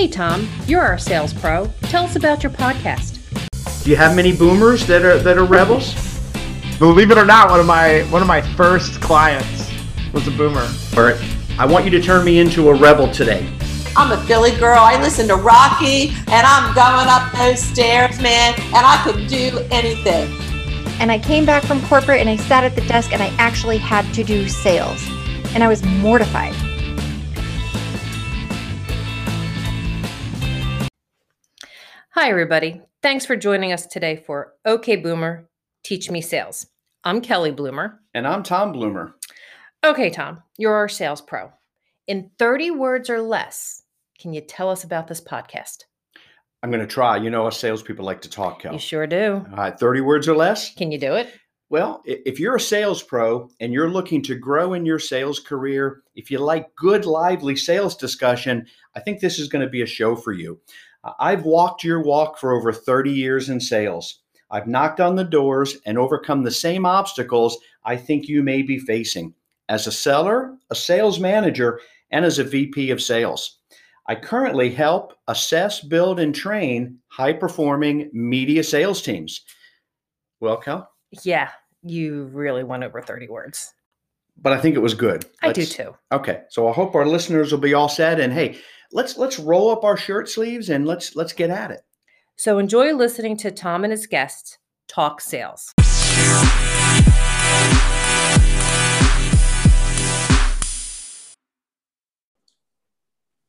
Hey, Tom, you're our sales pro. Tell us about your podcast. Do you have many boomers that are that are rebels? Believe it or not, one of my one of my first clients was a boomer. All right, I want you to turn me into a rebel today. I'm a Philly girl. I listen to Rocky and I'm going up those stairs, man, and I could do anything. And I came back from corporate and I sat at the desk and I actually had to do sales. And I was mortified. Hi, everybody. Thanks for joining us today for OK Boomer Teach Me Sales. I'm Kelly Bloomer. And I'm Tom Bloomer. Okay, Tom, you're our sales pro. In 30 words or less, can you tell us about this podcast? I'm going to try. You know, us salespeople like to talk, Kel. You sure do. All right, 30 words or less? Can you do it? Well, if you're a sales pro and you're looking to grow in your sales career, if you like good, lively sales discussion, I think this is going to be a show for you. I've walked your walk for over 30 years in sales. I've knocked on the doors and overcome the same obstacles I think you may be facing as a seller, a sales manager, and as a VP of sales. I currently help assess, build, and train high performing media sales teams. Well, Cal? Yeah, you really went over 30 words. but I think it was good. I do too. Okay, so I hope our listeners will be all set. And hey, let's let's roll up our shirt sleeves and let's let's get at it. So enjoy listening to Tom and his guests talk sales.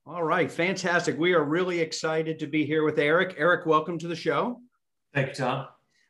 All right, fantastic. We are really excited to be here with Eric. Eric, welcome to the show. Thank you, Tom.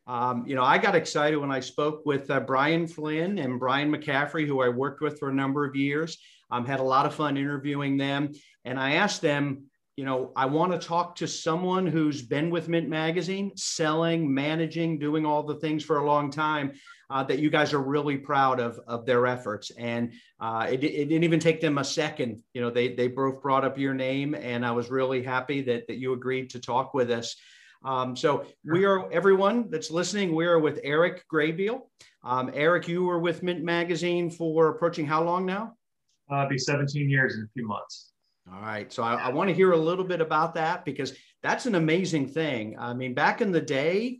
Um, you know, I got excited when I spoke with uh, Brian Flynn and Brian McCaffrey, who I worked with for a number of years. Um, had a lot of fun interviewing them, and I asked them, you know, I want to talk to someone who's been with Mint Magazine, selling, managing, doing all the things for a long time. Uh, that you guys are really proud of of their efforts, and uh, it, it didn't even take them a second. You know, they they both brought up your name, and I was really happy that that you agreed to talk with us. Um, so we are everyone that's listening. We are with Eric Graybeal. Um, Eric, you were with Mint Magazine for approaching how long now? Uh, be 17 years in a few months. All right. So I, I want to hear a little bit about that because that's an amazing thing. I mean, back in the day,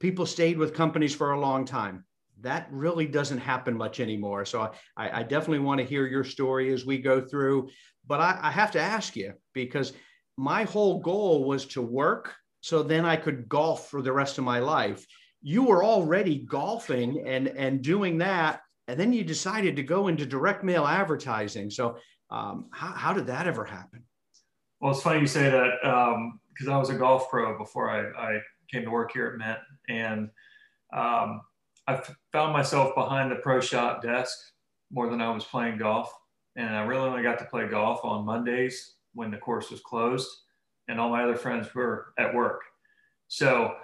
people stayed with companies for a long time. That really doesn't happen much anymore. So I, I definitely want to hear your story as we go through. But I, I have to ask you because my whole goal was to work so then I could golf for the rest of my life. You were already golfing and, and doing that. And then you decided to go into direct mail advertising. So um, how, how did that ever happen? Well, it's funny you say that because I was a golf pro before I, I came to work here at Mint. And um, I found myself behind the pro shop desk more than I was playing golf. And I really only got to play golf on Mondays when the course was closed, and all my other friends were at work. So,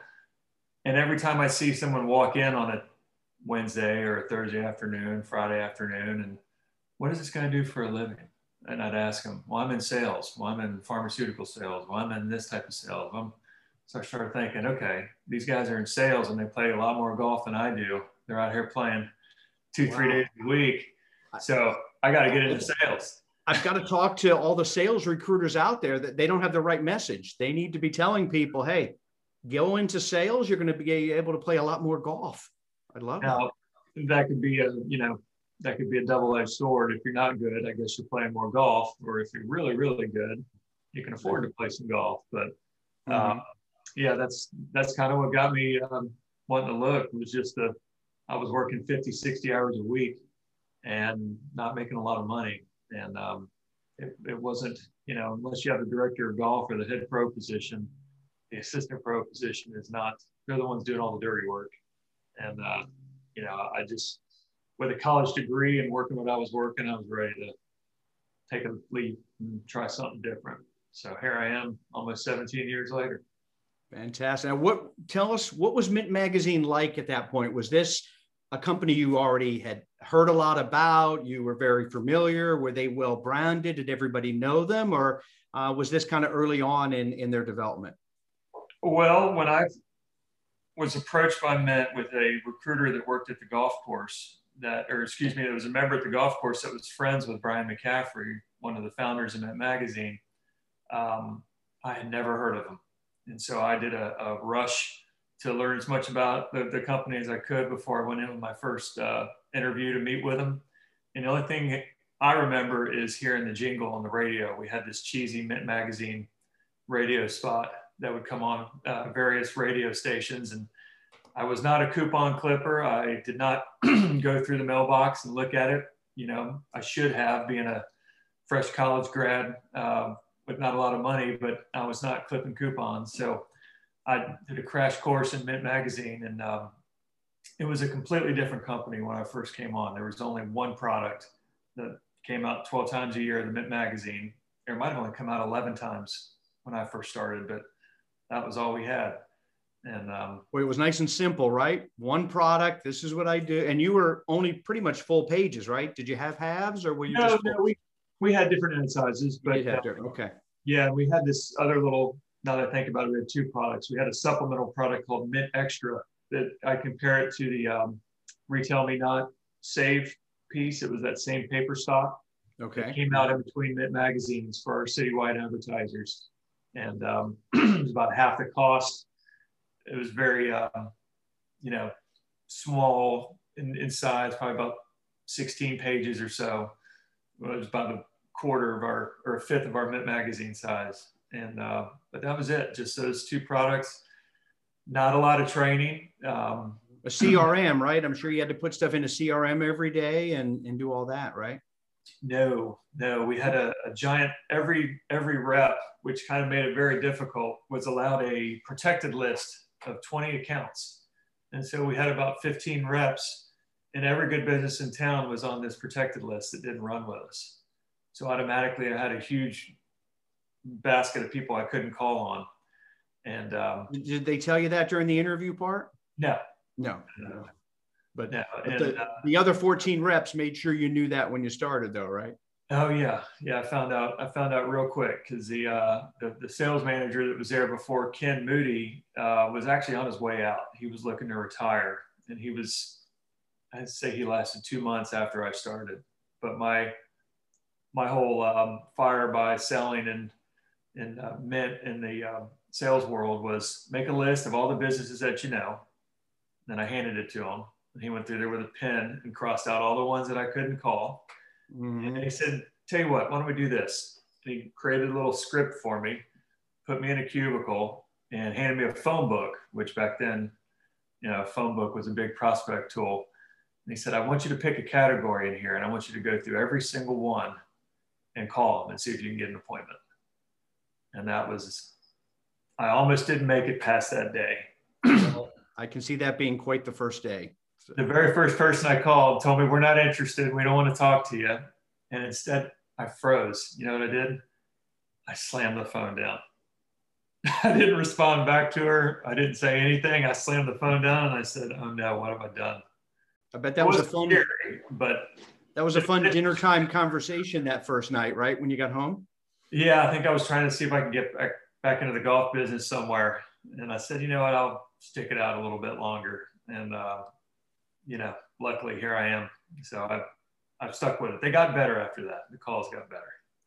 and every time I see someone walk in on a Wednesday or Thursday afternoon, Friday afternoon, and what is this going to do for a living? And I'd ask them, well, I'm in sales. Well, I'm in pharmaceutical sales. Well, I'm in this type of sales. I'm, so I started thinking, okay, these guys are in sales and they play a lot more golf than I do. They're out here playing two, three days a week. So I got to get into sales. I've got to talk to all the sales recruiters out there that they don't have the right message. They need to be telling people, hey, go into sales. You're going to be able to play a lot more golf. I love that. Now, that could be a, you know, that could be a double-edged sword. If you're not good, I guess you're playing more golf. Or if you're really, really good, you can afford to play some golf. But Mhm. uh, yeah, that's that's kind of what got me um, wanting to look. Was just the I was working 50, 60 hours a week and not making a lot of money. And um, it, it wasn't, you know, unless you have the director of golf or the head pro position, the assistant pro position is not. They're the ones doing all the dirty work. And uh, you know, I just with a college degree and working what I was working, I was ready to take a leap and try something different. So here I am, almost 17 years later. Fantastic. Now, what tell us what was Mint Magazine like at that point? Was this a company you already had heard a lot about? You were very familiar. Were they well branded? Did everybody know them, or uh, was this kind of early on in in their development? Well, when I was approached by Mint with a recruiter that worked at the golf course, that, or excuse me, that was a member at the golf course that was friends with Brian McCaffrey, one of the founders of Mint Magazine. Um, I had never heard of them. And so I did a, a rush to learn as much about the, the, company as I could before I went in with my first uh, interview to meet with them. And the only thing I remember is hearing the jingle on the radio. We had this cheesy Mint Magazine radio spot that would come on uh, various radio stations. And I was not a coupon clipper. I did not go through the mailbox and look at it. You know, I should have, being a fresh college grad um, with not a lot of money, but I was not clipping coupons. So I did a crash course in Mint Magazine, and um, it was a completely different company when I first came on. There was only one product that came out 12 times a year, the Mint Magazine. It might have only come out 11 times when I first started, but that was all we had. And um, well, it was nice and simple, right? One product. This is what I do. And you were only pretty much full pages, right? Did you have halves, or were you? No, just no. We we had different end sizes, but uh, okay. Yeah, we had this other little. Now that I think about it, we had two products. We had a supplemental product called Mint Extra that I compare it to the um, Retail Me Not Save piece. It was that same paper stock. Okay. It came out in between Mint magazines for our citywide advertisers, and um, it was about half the cost. It was very, uh, you know, small in, in size, probably about 16 pages or so. It was about a quarter of our or a fifth of our magazine size, and uh, but that was it. Just those two products. Not a lot of training. Um, a CRM, right? I'm sure you had to put stuff in a CRM every day and, and do all that, right? No, no. We had a, a giant every every rep, which kind of made it very difficult, was allowed a protected list of 20 accounts. And so we had about 15 reps, and every good business in town was on this protected list that didn't run with us. So automatically, I had a huge basket of people I couldn't call on. And um, did they tell you that during the interview part? No, no, no. But, no. but and, the, uh, the other 14 reps made sure you knew that when you started, though, right? Oh yeah, yeah. I found out. I found out real quick because the, uh, the, the sales manager that was there before Ken Moody uh, was actually on his way out. He was looking to retire, and he was. I'd say he lasted two months after I started. But my my whole um, fire by selling and and uh, Mint in the um, sales world was make a list of all the businesses that you know then I handed it to him. And he went through there with a pen and crossed out all the ones that I couldn't call. Mm-hmm. And he said, Tell you what, why don't we do this? And he created a little script for me, put me in a cubicle, and handed me a phone book, which back then, you know, a phone book was a big prospect tool. And he said, I want you to pick a category in here and I want you to go through every single one and call them and see if you can get an appointment. And that was, I almost didn't make it past that day. I can see that being quite the first day. So. The very first person I called told me, We're not interested. We don't want to talk to you. And instead, I froze. You know what I did? I slammed the phone down. I didn't respond back to her. I didn't say anything. I slammed the phone down and I said, Oh no, what have I done? I bet that was, was, a fun, scary, but that was a fun dinner time conversation that first night, right? When you got home? Yeah, I think I was trying to see if I could get back, back into the golf business somewhere. And I said, you know what, I'll stick it out a little bit longer. And, uh, you know, luckily here I am. So I've, I've stuck with it. They got better after that. The calls got better.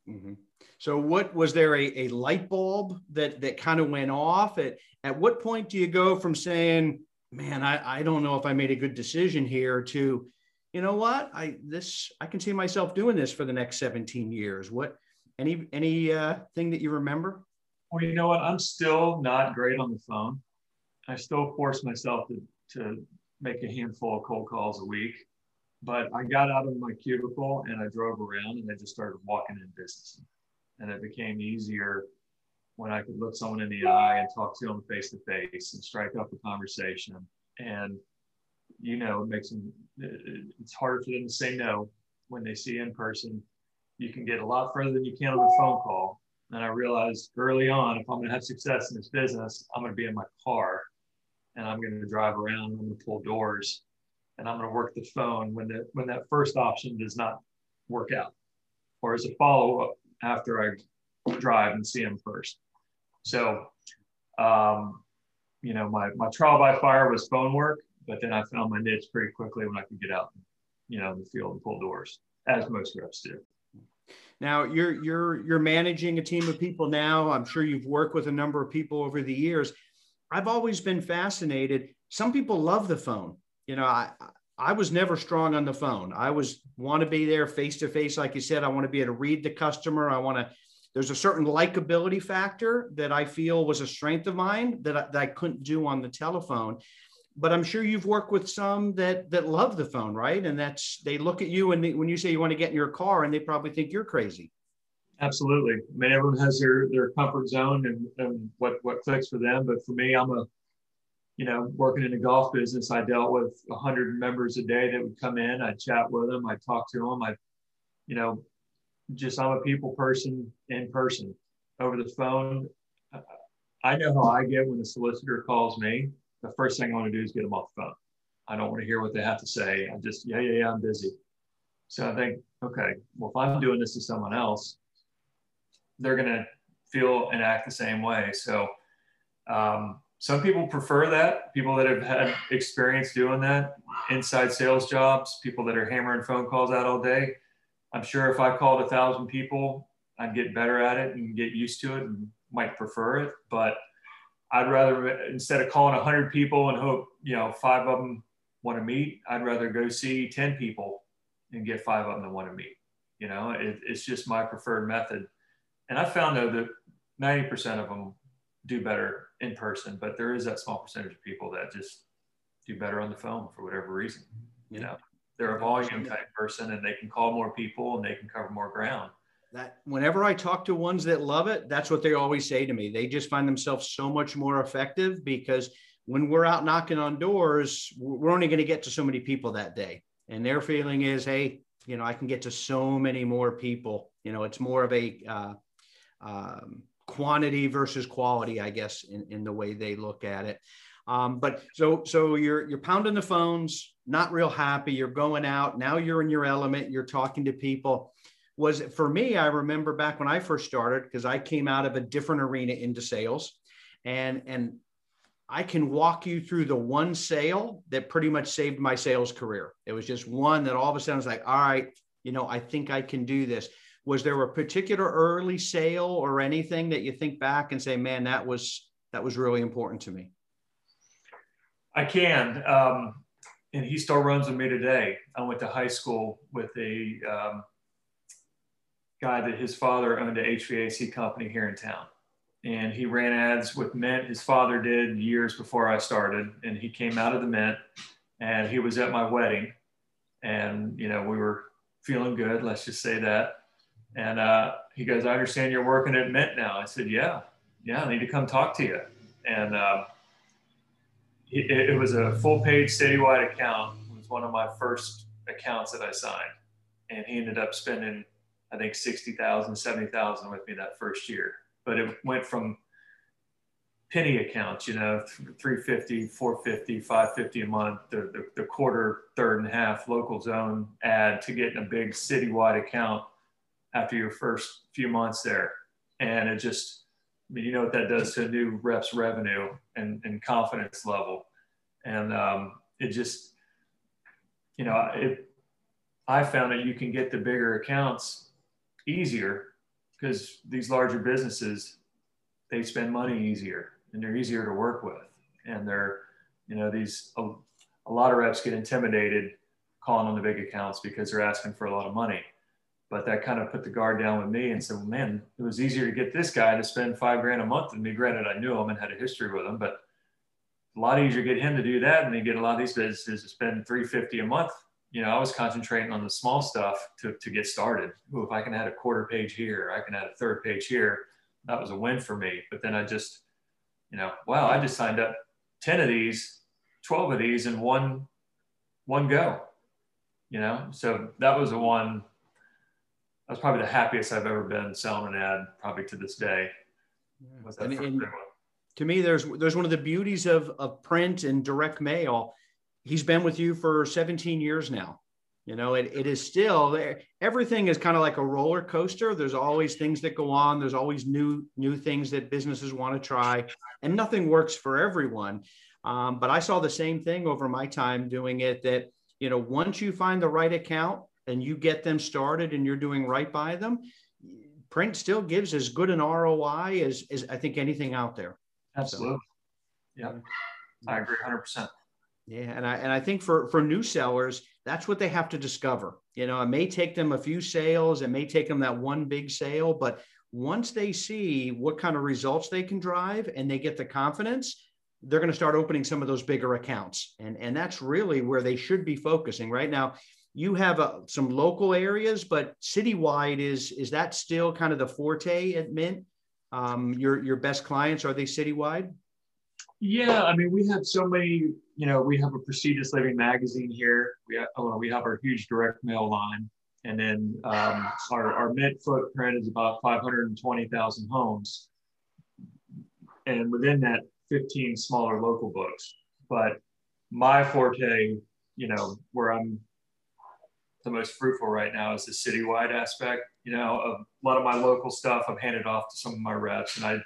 Mm-hmm. So what was there a, a light bulb that, that kind of went off at, at what point do you go from saying, man, I, I don't know if I made a good decision here to, you know what, I, this, I can see myself doing this for the next 17 years. What, any, any, uh, thing that you remember? Well, you know what? I'm still not great on the phone. I still force myself to, to make a handful of cold calls a week. But I got out of my cubicle and I drove around and I just started walking in business. And it became easier when I could look someone in the eye and talk to them face to face and strike up a conversation. And, you know, it makes them, it's harder for them to say no when they see in person. You can get a lot further than you can on a phone call and I realized early on, if I'm going to have success in this business, I'm going to be in my car and I'm going to drive around, to pull doors and I'm going to work the phone when the, when that first option does not work out or as a follow up after I drive and see them first. So, um, you know, my, my trial by fire was phone work, but then I found my niche pretty quickly when I could get out, you know, in the field and pull doors as most reps do. Now you're you're you're managing a team of people now. I'm sure you've worked with a number of people over the years. I've always been fascinated. Some people love the phone. You know, I I was never strong on the phone. I was want to be there face to face, like you said. I want to be able to read the customer. I want to. There's a certain likability factor that I feel was a strength of mine that I, that I couldn't do on the telephone but I'm sure you've worked with some that that love the phone, right? And that's they look at you and they, when you say you want to get in your car, and they probably think you're crazy. Absolutely. I mean, everyone has their their comfort zone and, and what what clicks for them. But for me, I'm a you know, working in the golf business, I dealt with a hundred members a day that would come in. I'd chat with them. I'd talk to them. I, you know, just I'm a people person in person. Over the phone, I know how I get when a solicitor calls me the first thing I want to do is get them off the phone. I don't want to hear what they have to say. I just, yeah, yeah, yeah, I'm busy. So I think, okay, well, if I'm doing this to someone else, they're going to feel and act the same way. So um, some people prefer that. People that have had experience doing that, inside sales jobs, people that are hammering phone calls out all day. I'm sure if I called a thousand people, I'd get better at it and get used to it and might prefer it. But I'd rather instead of calling 100 people and hope you know five of them want to meet, I'd rather go see 10 people and get five of them that want to meet. You know, it, it's just my preferred method. And I found though that 90% of them do better in person, but there is that small percentage of people that just do better on the phone for whatever reason. You know, they're a volume type person and they can call more people and they can cover more ground that whenever I talk to ones that love it, that's what they always say to me. They just find themselves so much more effective because when we're out knocking on doors, we're only going to get to so many people that day. And their feeling is, hey, you know, I can get to so many more people. You know, it's more of a uh, um, quantity versus quality, I guess, in, in the way they look at it. Um, but so so you're you're pounding the phones, not real happy. You're going out now. You're in your element. You're talking to people was for me, I remember back when I first started, because I came out of a different arena into sales. And, and I can walk you through the one sale that pretty much saved my sales career. It was just one that all of a sudden was like, all right, you know, I think I can do this. Was there a particular early sale or anything that you think back and say, man, that was that was really important to me? I can. Um, and he still runs with me today. I went to high school with a um, guy that his father owned a HVAC company here in town. And he ran ads with Mint. His father did years before I started. And he came out of the Mint and he was at my wedding. And, you know, we were feeling good, let's just say that. And uh, he goes, I understand you're working at Mint now. I said, Yeah, yeah, I need to come talk to you. And uh, it, it was a full page citywide account. It was one of my first accounts that I signed. And he ended up spending I think 60,000, 70,000 with me that first year. But it went from penny accounts, you know, 350, 450, 550 a month, the, the, the, quarter, third and half local zone ad to getting a big citywide account after your first few months there. And it just, I mean, you know what that does to new rep's revenue and, and confidence level. And um, it just, you know, it, I found that you can get the bigger accounts easier because these larger businesses they spend money easier and they're easier to work with and they're you know these a, a lot of reps get intimidated calling on the big accounts because they're asking for a lot of money but that kind of put the guard down with me and said well, man it was easier to get this guy to spend five grand a month than me granted i knew him and had a history with him but a lot easier to get him to do that and they get a lot of these businesses to spend 350 a month you know, I was concentrating on the small stuff to, to get started. Ooh, if I can add a quarter page here, I can add a third page here. That was a win for me. But then I just, you know, wow, I just signed up 10 of these, 12 of these in one, one go, you know? So that was the one, that was probably the happiest I've ever been selling an ad probably to this day. And, and to me, there's, there's one of the beauties of, of print and direct mail he's been with you for 17 years now. You know, it, it is still there. Everything is kind of like a roller coaster. There's always things that go on. There's always new new things that businesses want to try, and nothing works for everyone. Um, but I saw the same thing over my time doing it. That you know, once you find the right account and you get them started and you're doing right by them, print still gives as good an ROI as, as I think anything out there. Absolutely. So, yeah, I agree 100%. Yeah, and I and I think for for new sellers, that's what they have to discover. You know, it may take them a few sales, it may take them that one big sale, but once they see what kind of results they can drive and they get the confidence, they're going to start opening some of those bigger accounts. And and that's really where they should be focusing right now. You have uh, some local areas, but citywide is is that still kind of the forte at Mint? Um, your your best clients are they citywide? Yeah, I mean, we have so many. You know, we have a prestigious living magazine here. We have, oh, we have our huge direct mail line, and then um, our our Mint footprint is about 520,000 homes, and within that, 15 smaller local books. But my forte, you know, where I'm the most fruitful right now is the citywide aspect. You know, a lot of my local stuff I've handed off to some of my reps, and I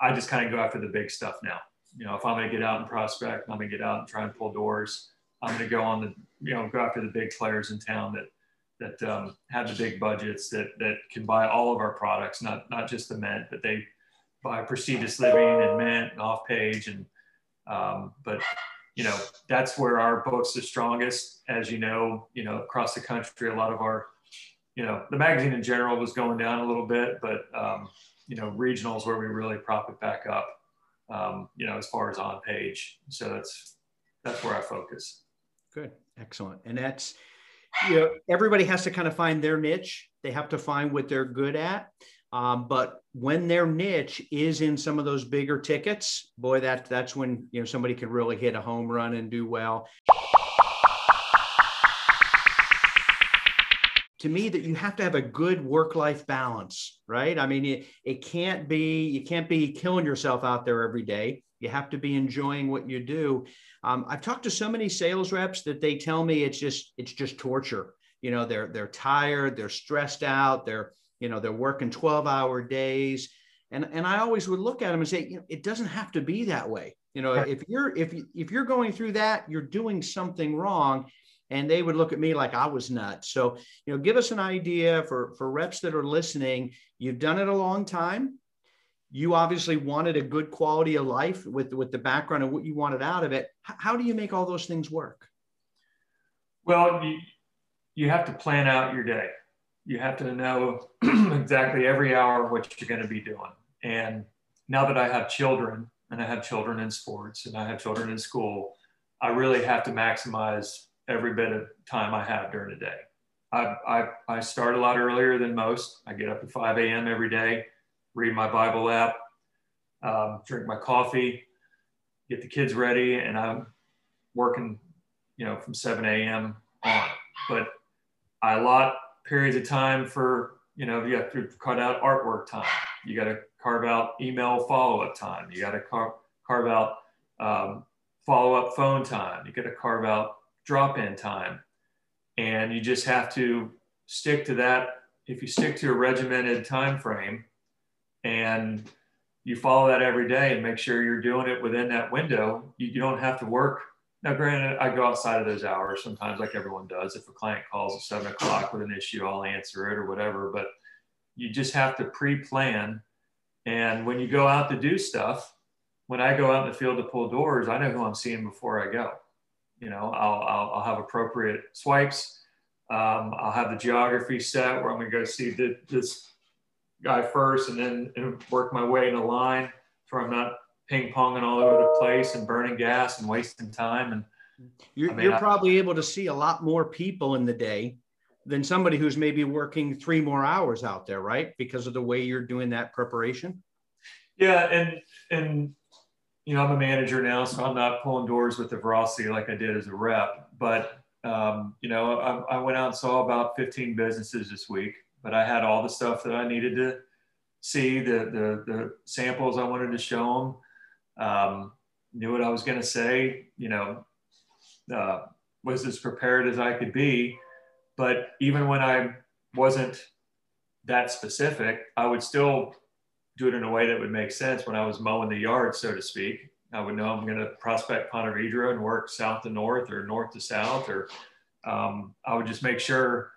I just kind of go after the big stuff now you know, if I'm going to get out and prospect, I'm going to get out and try and pull doors. I'm going to go on the, you know, go after the big players in town that that um, have the big budgets that that can buy all of our products, not not just the Mint, but they buy prestigious living and Mint and off page and um, but you know that's where our books are strongest. As you know, you know across the country, a lot of our you know the magazine in general was going down a little bit, but um, you know regionals where we really prop it back up um, you know, as far as on page. So that's that's where I focus. Good, excellent, and that's you know everybody has to kind of find their niche. They have to find what they're good at. Um, but when their niche is in some of those bigger tickets, boy, that that's when you know somebody can really hit a home run and do well. to me that you have to have a good work-life balance, right? I mean, it, it can't be you can't be killing yourself out there every day. You have to be enjoying what you do. Um, I've talked to so many sales reps that they tell me it's just it's just torture. You know, they're they're tired, they're stressed out, they're you know they're working 12-hour days, and and I always would look at them and say, you know, it doesn't have to be that way. You know, if you're if if you're going through that, you're doing something wrong and they would look at me like I was nuts. So, you know, give us an idea for for reps that are listening. You've done it a long time. You obviously wanted a good quality of life with with the background of what you wanted out of it. How do you make all those things work? Well, you, you have to plan out your day. You have to know exactly every hour what you're going to be doing. And now that I have children and I have children in sports and I have children in school, I really have to maximize every bit of time I have during the day. I, I, I start a lot earlier than most. I get up at 5 a.m. every day, read my Bible app, um, drink my coffee, get the kids ready, and I'm working, you know, from 7 a.m. on. But I allot periods of time for, you know, you have to cut out artwork time. You got to carve out email follow-up time. You got to car- carve out um, follow-up phone time. You got to carve out drop in time. And you just have to stick to that. If you stick to a regimented time frame and you follow that every day and make sure you're doing it within that window, you, you don't have to work. Now, granted, I go outside of those hours sometimes, like everyone does. If a client calls at seven o'clock with an issue, I'll answer it or whatever. But you just have to pre plan. And when you go out to do stuff, when I go out in the field to pull doors, I know who I'm seeing before I go. You know, I'll, I'll, I'll have appropriate swipes. Um, I'll have the geography set where I'm going to go see the, this guy first and then and work my way in a line where I'm not ping ponging all over the place and burning gas and wasting time. And you're, I mean, you're I, probably able to see a lot more people in the day than somebody who's maybe working three more hours out there, right? Because of the way you're doing that preparation. Yeah, and and you know, I'm a manager now, so I'm not pulling doors with the velocity like I did as a rep. But, um, you know, I, I, went out and saw about 15 businesses this week, but I had all the stuff that I needed to see, the, the, the samples I wanted to show them, um, knew what I was going to say, you know, uh, was as prepared as I could be. But even when I wasn't that specific, I would still do it in a way that would make sense when I was mowing the yard, so to speak. I would know I'm going to prospect Ponte and work south to north or north to south, or um, I would just make sure,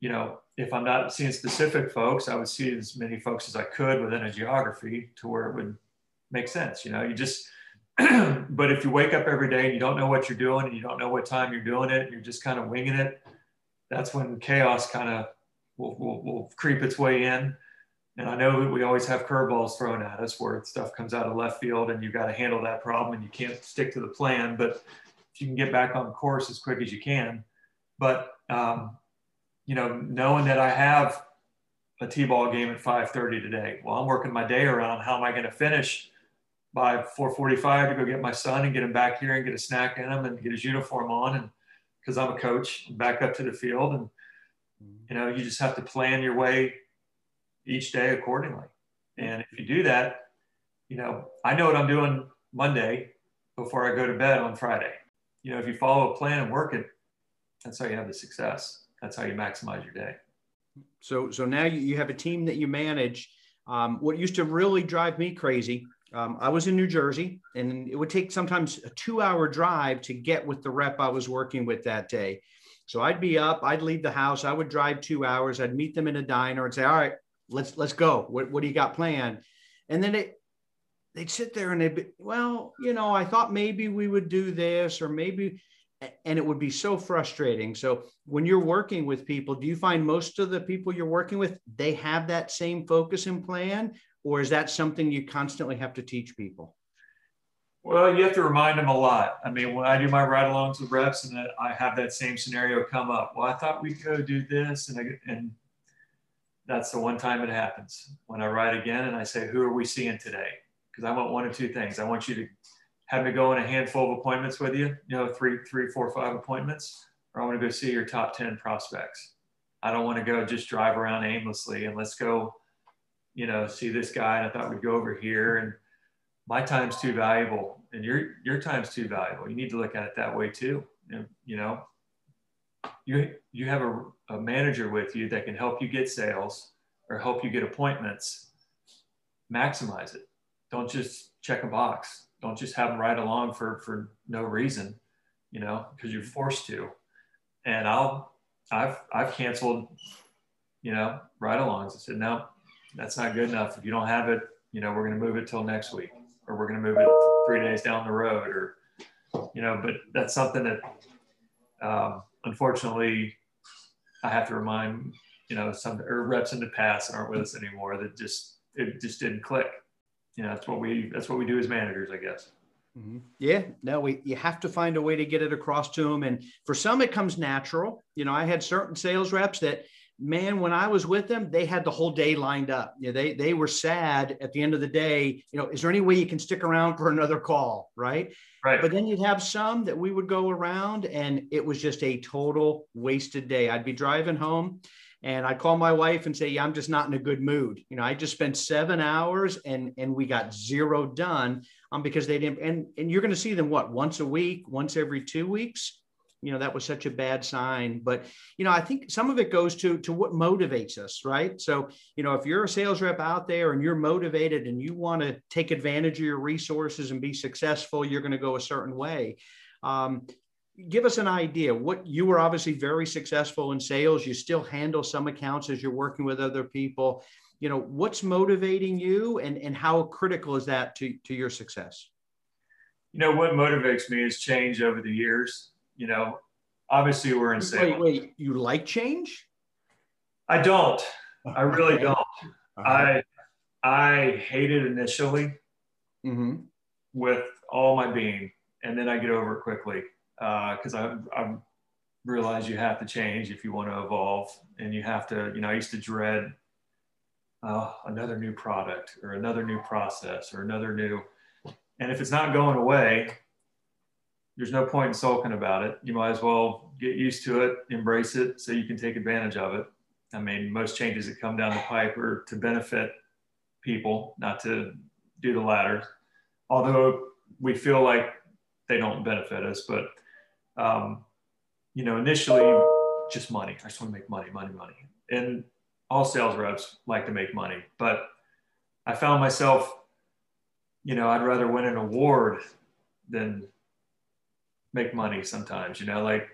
you know, if I'm not seeing specific folks, I would see as many folks as I could within a geography to where it would make sense. You know, you just, but if you wake up every day and you don't know what you're doing and you don't know what time you're doing it, you're just kind of winging it, that's when chaos kind of will, will, will creep its way in. And I know we always have curveballs thrown at us where stuff comes out of left field and you got to handle that problem and you can't stick to the plan. But if you can get back on course as quick as you can, but um, you know, knowing that I have a T-ball game at 5:30 today, well, I'm working my day around how am I going to finish by 4:45 to go get my son and get him back here and get a snack in him and get his uniform on, and because I'm a coach, back up to the field, and you know, you just have to plan your way each day accordingly. And if you do that, you know, I know what I'm doing Monday before I go to bed on Friday. You know, if you follow a plan and work it, that's how you have the success. That's how you maximize your day. So, so now you have a team that you manage. Um, what used to really drive me crazy, um, I was in New Jersey, and it would take sometimes a two-hour drive to get with the rep I was working with that day. So I'd be up, I'd leave the house, I would drive two hours, I'd meet them in a diner and say, "All right, let's let's go. What what do you got planned?" And then it they'd sit there and they'd be, well, you know, I thought maybe we would do this or maybe and it would be so frustrating. So when you're working with people, do you find most of the people you're working with they have that same focus and plan, or is that something you constantly have to teach people? Well, you have to remind them a lot. I mean, when I do my ride-alongs with reps, and I have that same scenario come up. Well, I thought we'd go do this, and I, and that's the one time it happens when I ride again, and I say, "Who are we seeing today?" Because I want one of two things. I want you to have me go on a handful of appointments with you, you know, three, three, four, five appointments, or I want to go see your top 10 prospects. I don't want to go just drive around aimlessly and let's go, you know, see this guy. And I thought we'd go over here and my time's too valuable and your, your time's too valuable. You need to look at it that way too. And, you know, you, you have a, a manager with you that can help you get sales or help you get appointments, maximize it. Don't just check a box don't just have them ride along for for no reason, you know, because you're forced to. And I'll I've I've canceled, you know, ride-alongs. I said no, that's not good enough. If you don't have it, you know, we're going to move it till next week, or we're going to move it three days down the road, or you know. But that's something that um, unfortunately I have to remind you know some or reps in the past aren't with us anymore that just it just didn't click you know, that's what we that's what we do as managers, I guess. Mm-hmm. Yeah, no, we you have to find a way to get it across to them, and for some it comes natural. You know, I had certain sales reps that, man, when I was with them, they had the whole day lined up. You know, they they were sad at the end of the day. You know, is there any way you can stick around for another call, right? Right. But then you'd have some that we would go around, and it was just a total wasted day. I'd be driving home and I'd call my wife and say, "Yeah, I'm just not in a good mood." You know, I just spent seven hours and and we got zero done um, because they didn't. And and you're going to see them what once a week, once every two weeks. You know, that was such a bad sign. But you know, I think some of it goes to to what motivates us, right? So you know, if you're a sales rep out there and you're motivated and you want to take advantage of your resources and be successful, you're going to go a certain way. Um, give us an idea what you were obviously very successful in sales you still handle some accounts as you're working with other people you know what's motivating you and and how critical is that to to your success you know what motivates me is change over the years you know obviously we're in sales wait wait you like change? I don't. I really don't. Uh-huh. i i hate it initially mm-hmm. with all my being and then i get over it quickly because uh, I, I realize you have to change if you want to evolve and you have to, you know, I used to dread uh, another new product or another new process or another new, and if it's not going away, there's no point in sulking about it. You might as well get used to it, embrace it so you can take advantage of it. I mean, most changes that come down the pipe are to benefit people, not to do the latter. Although we feel like they don't benefit us, but um, you know, initially just money. I just want to make money, money, money. And all sales reps like to make money, but I found myself, you know, I'd rather win an award than make money sometimes, you know, like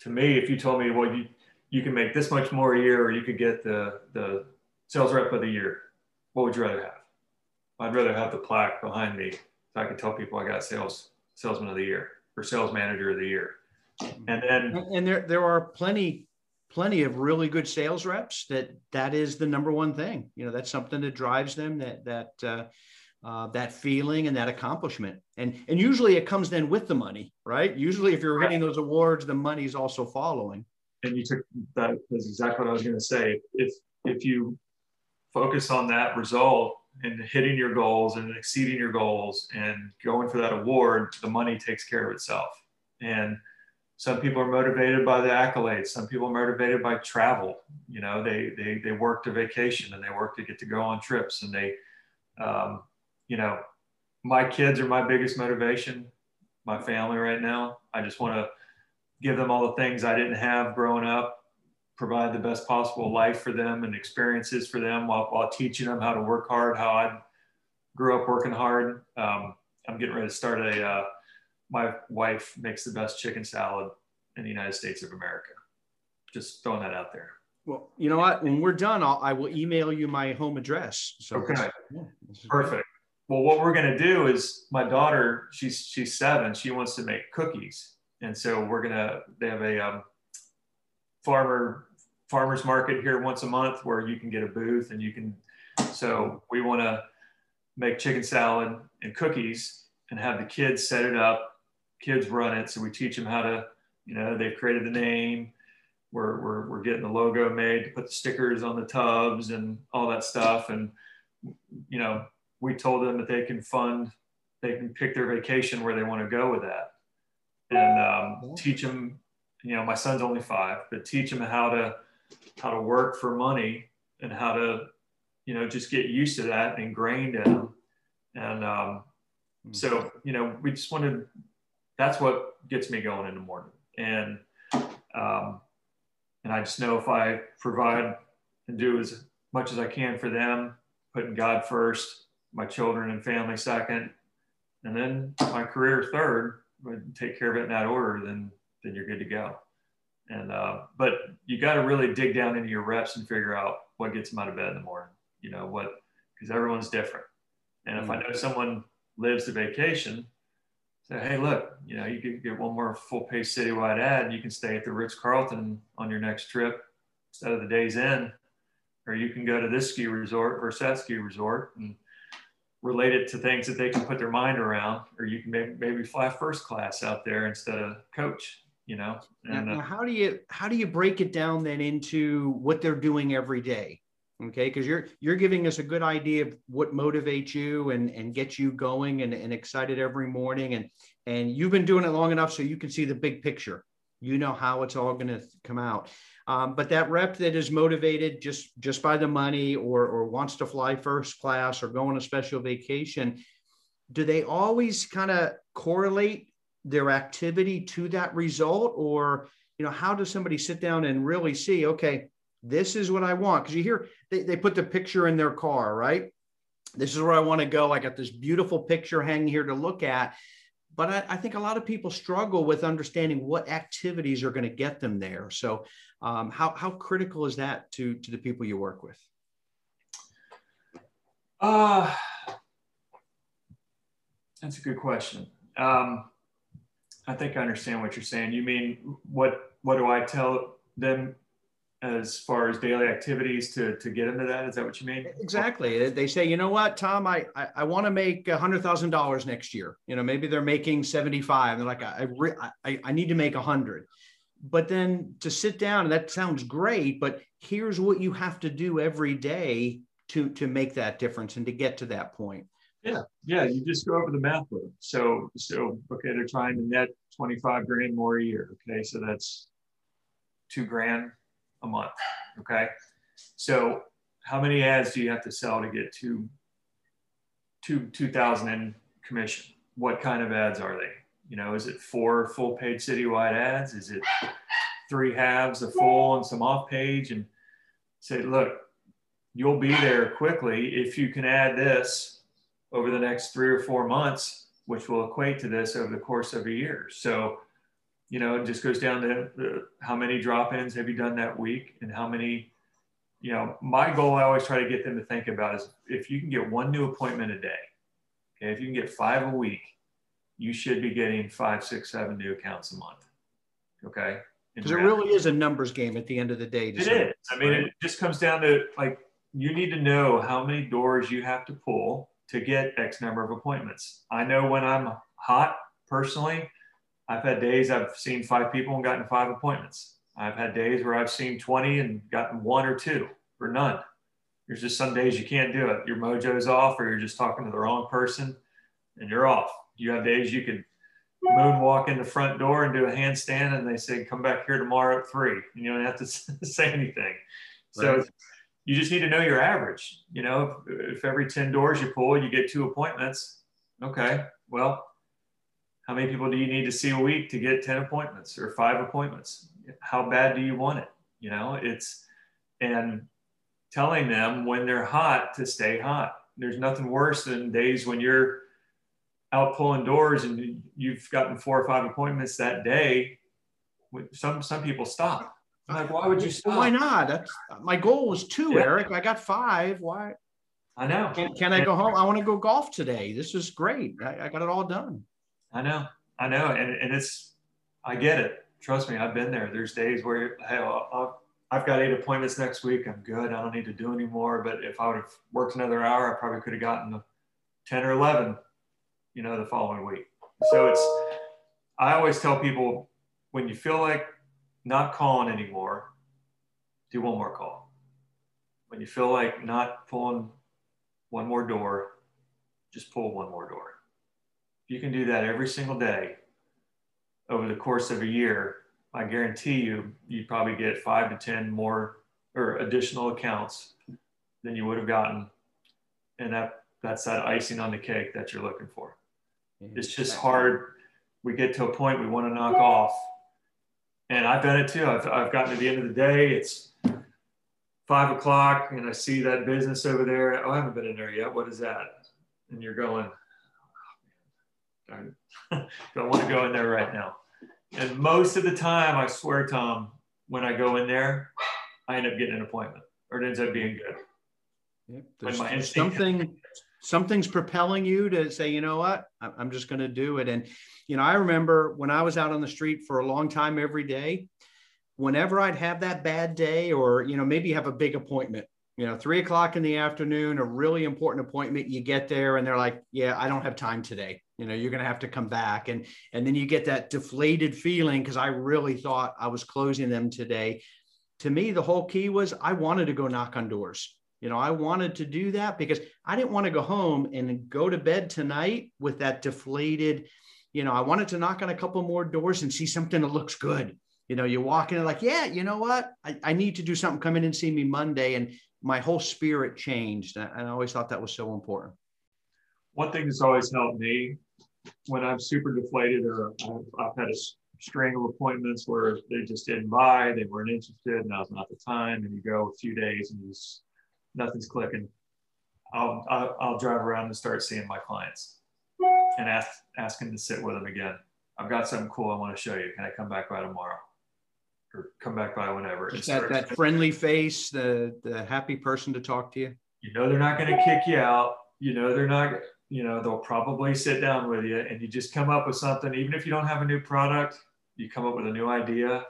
to me, if you told me, well, you, you can make this much more a year, or you could get the the sales rep of the year. What would you rather have? I'd rather have the plaque behind me so I can tell people I got sales salesman of the year or sales manager of the year. And then and there there are plenty plenty of really good sales reps that that is the number one thing. You know, that's something that drives them that that uh, uh, that feeling and that accomplishment. And and usually it comes then with the money, right? Usually if you're hitting those awards, the money's also following. And you took that that's exactly what I was going to say. If if you focus on that result and hitting your goals and exceeding your goals and going for that award, the money takes care of itself. And some people are motivated by the accolades. Some people are motivated by travel. You know, they they they work to vacation and they work to get to go on trips and they, um, you know, my kids are my biggest motivation. My family right now. I just want to give them all the things I didn't have growing up provide the best possible life for them and experiences for them while, while teaching them how to work hard, how I grew up working hard. Um, I'm getting ready to start a, uh, my wife makes the best chicken salad in the United States of America. Just throwing that out there. Well, you know what? When we're done, I'll, I will email you my home address. So okay, yeah, perfect. Well, what we're going to do is my daughter, she's she's seven. She wants to make cookies, and so we're gonna. They have a um, farmer farmers market here once a month where you can get a booth and you can. So we want to make chicken salad and cookies and have the kids set it up. Kids run it. So we teach them how to, you know, they've created the name. We're, we're, we're getting the logo made to put the stickers on the tubs and all that stuff. And, you know, we told them that they can fund, they can pick their vacation where they want to go with that and um, teach them, you know, my son's only five, but teach them how to, how to work for money and how to, you know, just get used to that and ingrained in them. And um, hmm. so, you know, we just wanted, that's what gets me going in the morning. And, um, and I just know if I provide and do as much as I can for them, putting God first, my children and family second, and then my career third, take care of it in that order, then then you're good to go. And uh, but you got to really dig down into your reps and figure out what gets them out of bed in the morning. You know what? Because everyone's different. And if mm-hmm. I know someone lives the vacation, say, hey, look, you know, you can get one more full page citywide ad, and you can stay at the Ritz Carlton on your next trip instead of the Days Inn, or you can go to this ski resort versus that ski resort and relate it to things that they can put their mind around, or you can maybe, maybe fly first class out there instead of coach you know? And now, uh, how do you how do you break it down then into what they're doing every day? Okay because you're you're giving us a good idea of what motivates you and and gets you going and, and excited every morning. And and you've been doing it long enough so you can see the big picture you know how it's all going to come out. Um, but that rep that is motivated just just by the money or or wants to fly first class or go on a special vacation do they always kind of correlate their activity to that result? Or you know how does somebody sit down and really see okay this is what i want? Because you hear they, they put the picture in their car right? This is where i want to go. I got this beautiful picture hanging here to look at but I, I think a lot of people struggle with understanding what activities are going to get them there. So um, how, how critical is that to to the people you work with? Uh, that's a good question. Um, I think I understand what you're saying. You mean what what do I tell them as far as daily activities to to get into that? Is that what you mean? Exactly. They say, you know what, Tom, I I, I want to make a hundred thousand dollars next year. You know, maybe they're making seventy five. They're like, I, I I need to make a hundred. But then to sit down, and that sounds great. But here's what you have to do every day to to make that difference and to get to that point. Yeah, yeah. You just go over the math with them. So, so okay, they're trying to net twenty five grand more a year. Okay, so that's two grand a month. Okay, so how many ads do you have to sell to get to two two thousand in commission? What kind of ads are they? You know, is it four full page citywide ads? Is it three halves, a full and some off page? And say, look, you'll be there quickly if you can add this over the next three or four months, which will equate to this over the course of a year. So you know, it just goes down to the, how many drop-ins have you done that week and how many, you know, my goal I always try to get them to think about is if you can get one new appointment a day, okay, if you can get five a week, you should be getting five, six, seven new accounts a month. Okay. Because it really is a numbers game at the end of the day. It is. I mean, right? it just comes down to like, you need to know how many doors you have to pull to get X number of appointments. I know when I'm hot personally, I've had days I've seen five people and gotten five appointments. I've had days where I've seen 20 and gotten one or two or none. There's just some days you can't do it. Your mojo's off or you're just talking to the wrong person and you're off. You have days you can moonwalk in the front door and do a handstand and they say, come back here tomorrow at three. And you don't have to say anything. So right. you just need to know your average. You know, if, if every 10 doors you pull, you get two appointments. Okay. Well, how many people do you need to see a week to get 10 appointments or five appointments? How bad do you want it? You know, it's, and telling them when they're hot to stay hot. There's nothing worse than days when you're out pulling doors and you've gotten four or five appointments that day. Some, some people stop. I'm like, why would you stop? Why not? That's, my goal was two, yeah. Eric. I got five. Why? I know. Can, can I go home? I want to go golf today. This is great. I, I got it all done. I know, I know, and and it's, I get it. Trust me, I've been there. There's days where hey, I'll, I've got eight appointments next week. I'm good. I don't need to do anymore. But if I would have worked another hour, I probably could have gotten ten or eleven, you know, the following week. So it's, I always tell people when you feel like not calling anymore, do one more call. When you feel like not pulling one more door, just pull one more door you can do that every single day over the course of a year, I guarantee you, you'd probably get five to 10 more or additional accounts than you would have gotten. And that, that's that icing on the cake that you're looking for. It's just hard. We get to a point we want to knock off. And I've done it too. I've, I've gotten to the end of the day. It's five o'clock and I see that business over there. Oh, I haven't been in there yet. What is that? And you're going, I don't want to go in there right now. And most of the time, I swear, Tom, when I go in there, I end up getting an appointment or it ends up being good. Yep. There's, there's something, something's propelling you to say, you know what, I'm just going to do it. And, you know, I remember when I was out on the street for a long time every day, whenever I'd have that bad day or, you know, maybe have a big appointment, you know, three o'clock in the afternoon, a really important appointment, you get there and they're like, yeah, I don't have time today you know you're going to have to come back. And and then you get that deflated feeling because i really thought i was closing them today. To me the whole key was i wanted to go knock on doors. You know i wanted to do that because i didn't want to go home and go to bed tonight with that deflated you know i wanted to knock on a couple more doors and see something that looks good. You know you walk in like yeah you know what? I, I need to do something. Come in and see me monday. And my whole spirit changed. And i always thought that was so important. One thing that's always helped me when I'm super deflated or I've, I've, had a string of appointments where they just didn't buy, they weren't interested, now's not the time, and you go a few days and just nothing's clicking. I'll, I'll, I'll drive around and start seeing my clients and ask, ask them to sit with them again. I've got something cool I want to show you. Can I come back by tomorrow? Or come back by whenever. It's that, that friendly face, the, the happy person to talk to you. You know they're not going to kick you out. You know they're not you know they'll probably sit down with you and you just come up with something. Even if you don't have a new product you come up with a new idea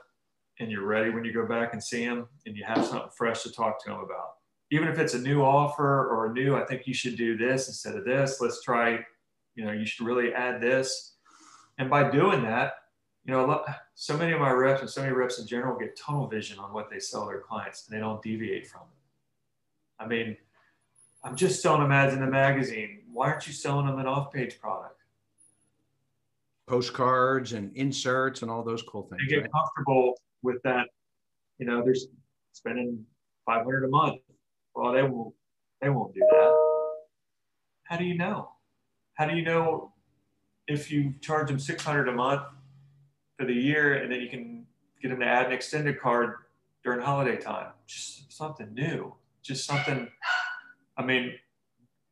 and you're ready when you go back and see them and you have something fresh to talk to them about. Even if it's a new offer or a new i think you should do this instead of this. Let's try you know you should really add this. And by doing that you know so many of my reps and so many reps in general get tunnel vision on what they sell their clients and they don't deviate from it. I mean i'm just selling them ads in the magazine why aren't you selling them an off-page product? Postcards and inserts and all those cool things. They get right? comfortable with that. You know, they're spending 500 a month. Well, they won't. They won't do that. How do you know? How do you know if you charge them 600 a month for the year and then you can get them to add an extended card during holiday time? Just something new. Just something. I mean,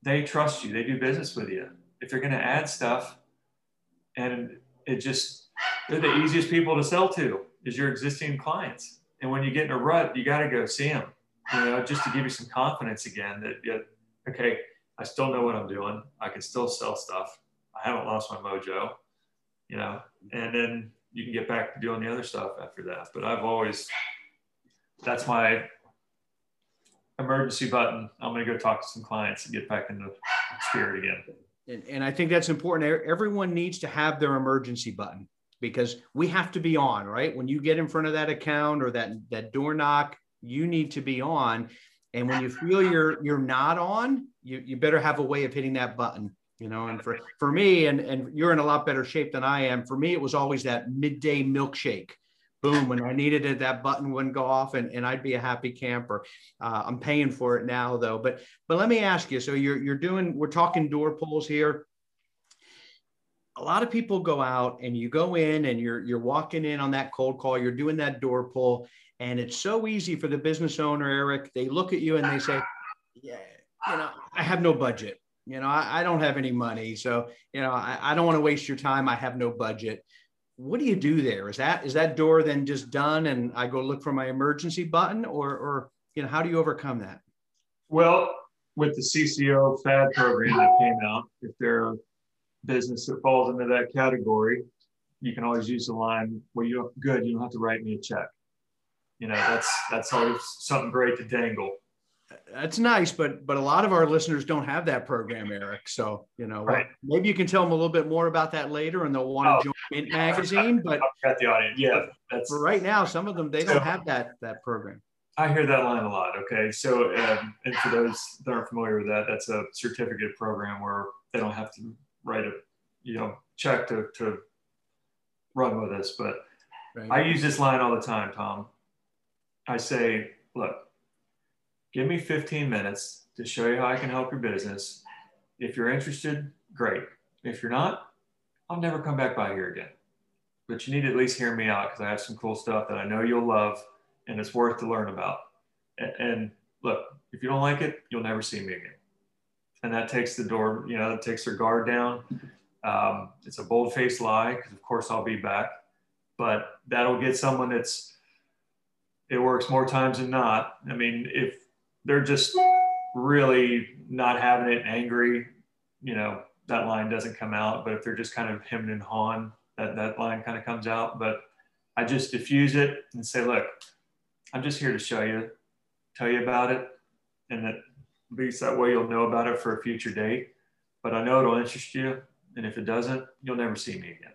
they trust you, they do business with you. If you're going to add stuff and it just they're the easiest people to sell to is your existing clients. And when you get in a rut, you got to go see them, you know, just to give you some confidence again that, that, okay, I still know what I'm doing. I can still sell stuff. I haven't lost my mojo, you know, and then you can get back to doing the other stuff after that. But I've always, that's my emergency button. I'm going to go talk to some clients and get back into spirit again. And, and I think that's important. Everyone needs to have their emergency button because we have to be on, right? When you get in front of that account or that, that door knock, you need to be on. And when you feel you're you're not on, you, you better have a way of hitting that button. You know, and for, for me, and, and you're in a lot better shape than I am. For me, it was always that midday milkshake boom when i needed it that button wouldn't go off and, and i'd be a happy camper. Uh, i'm paying for it now though. But but let me ask you so you're you're doing we're talking door pulls here. A lot of people go out and you go in and you're you're walking in on that cold call you're doing that door pull and it's so easy for the business owner eric. They look at you and they say yeah you know i have no budget. You know i, I don't have any money. So you know I, I don't want to waste your time. I have no budget what do you do there is that is that door then just done and i go look for my emergency button or or you know how do you overcome that well with the cco fad program that came out if they're business that falls into that category, you can always use the line, well, you're good, you don't have to write me a check. You know, that's that's always something great to dangle. That's nice, but but a lot of our listeners don't have that program, Eric. So you know, right. maybe you can tell them a little bit more about that later, and they'll want to oh, join Mint Magazine. But got the audience, yeah. That's right now. Some of them they don't have that that program. I hear that line a lot. Okay, so um, and for those that aren't familiar with that, that's a certificate program where they don't have to write a you know check to to run with us. But right. I use this line all the time, Tom. I say, look, give me 15 minutes to show you how I can help your business. If you're interested, great. If you're not, I'll never come back by here again. But you need to at least hear me out because I have some cool stuff that I know you'll love and it's worth to learn about. And, and look, if you don't like it, you'll never see me again and that takes the door, you know, that takes their guard down. Um, it's a bold faced lie because, of course, I'll be back, but that'll get someone that's it works more times than not. I mean, if they're just really not having it angry, you know, that line doesn't come out. But if they're just kind of hemming and hawing, that, that line kind of comes out. But I just diffuse it and say, look, I'm just here to show you, tell you about it, and that at least that way you'll know about it for a future date. But I know it'll interest you. And if it doesn't, you'll never see me again.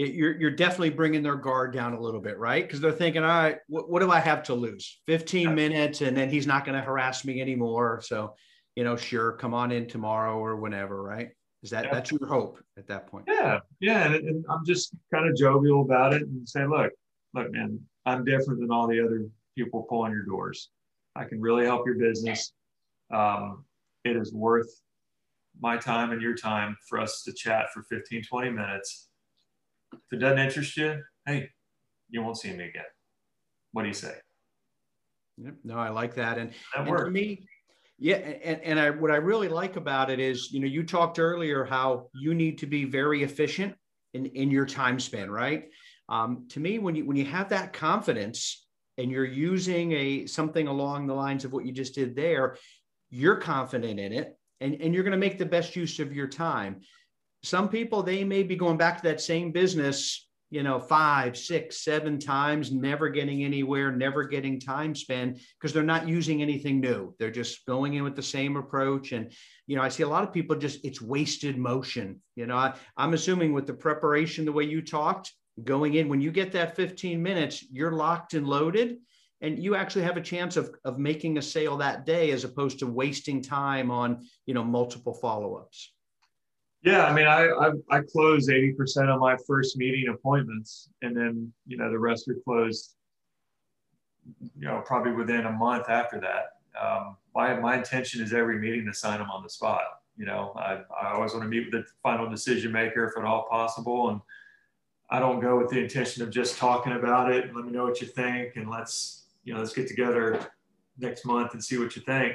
It, you're, you're definitely bringing their guard down a little bit, right? Because they're thinking, all right, what, what do I have to lose? 15 minutes, and then he's not going to harass me anymore. So, you know, sure, come on in tomorrow or whenever, right? Is that yeah. that's your hope at that point? Yeah, yeah. And, and I'm just kind of jovial about it and say, look, look, man, I'm different than all the other people pulling your doors. I can really help your business. Um, it is worth my time and your time for us to chat for 15, 20 minutes. If it doesn't interest you, hey, you won't see me again. What do you say? Yep. No, I like that. And, that and for me, yeah, and, and I what I really like about it is, you know, you talked earlier how you need to be very efficient in, in your time span, right? Um, to me, when you when you have that confidence and you're using a something along the lines of what you just did there, you're confident in it and, and you're going to make the best use of your time. Some people, they may be going back to that same business, you know, five, six, seven times, never getting anywhere, never getting time spent because they're not using anything new. They're just going in with the same approach. And, you know, I see a lot of people just, it's wasted motion. You know, I, I'm assuming with the preparation, the way you talked, going in when you get that 15 minutes you're locked and loaded and you actually have a chance of, of making a sale that day as opposed to wasting time on you know multiple follow-ups yeah i mean i i, I close 80% of my first meeting appointments and then you know the rest are closed you know probably within a month after that um, my, my intention is every meeting to sign them on the spot you know i, I always want to meet with the final decision maker if at all possible and I don't go with the intention of just talking about it let me know what you think and let's you know let's get together next month and see what you think.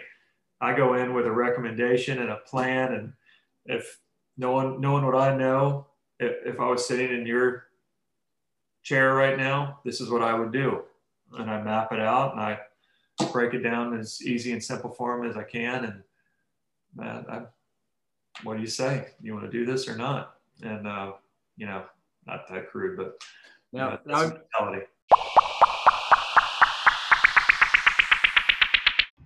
I go in with a recommendation and a plan and if knowing knowing what I know if, if I was sitting in your chair right now, this is what I would do. And I map it out and I break it down as easy and simple form as I can. And man, I, what do you say? You want to do this or not? And, uh, you know, not that crude, but now, you know, mentality.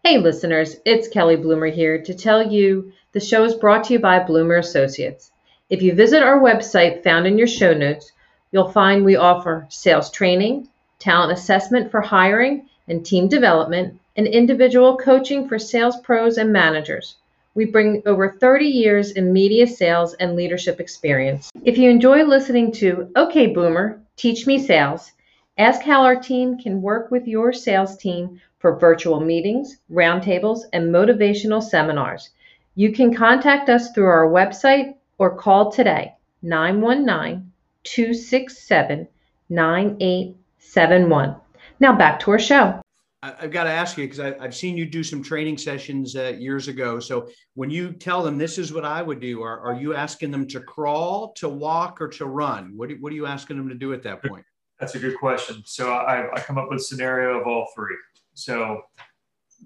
Hey, listeners, it's Kelly Bloomer here to tell you the show is brought to you by Bloomer Associates. If you visit our website found in your show notes, you'll find we offer sales training, talent assessment for hiring and team development, and individual coaching for sales pros and managers. We bring over 30 years in media sales and leadership experience. If you enjoy listening to OK Boomer, Teach Me Sales, ask how our team can work with your sales team for virtual meetings, roundtables, and motivational seminars. You can contact us through our website or call today 919 267 9871. Now back to our show. I've got to ask you because I've seen you do some training sessions uh, years ago. So when you tell them this is what I would do, are, are you asking them to crawl, to walk, or to run? What, what are you asking them to do at that point? That's a good question. So I, I come up with a scenario of all three. So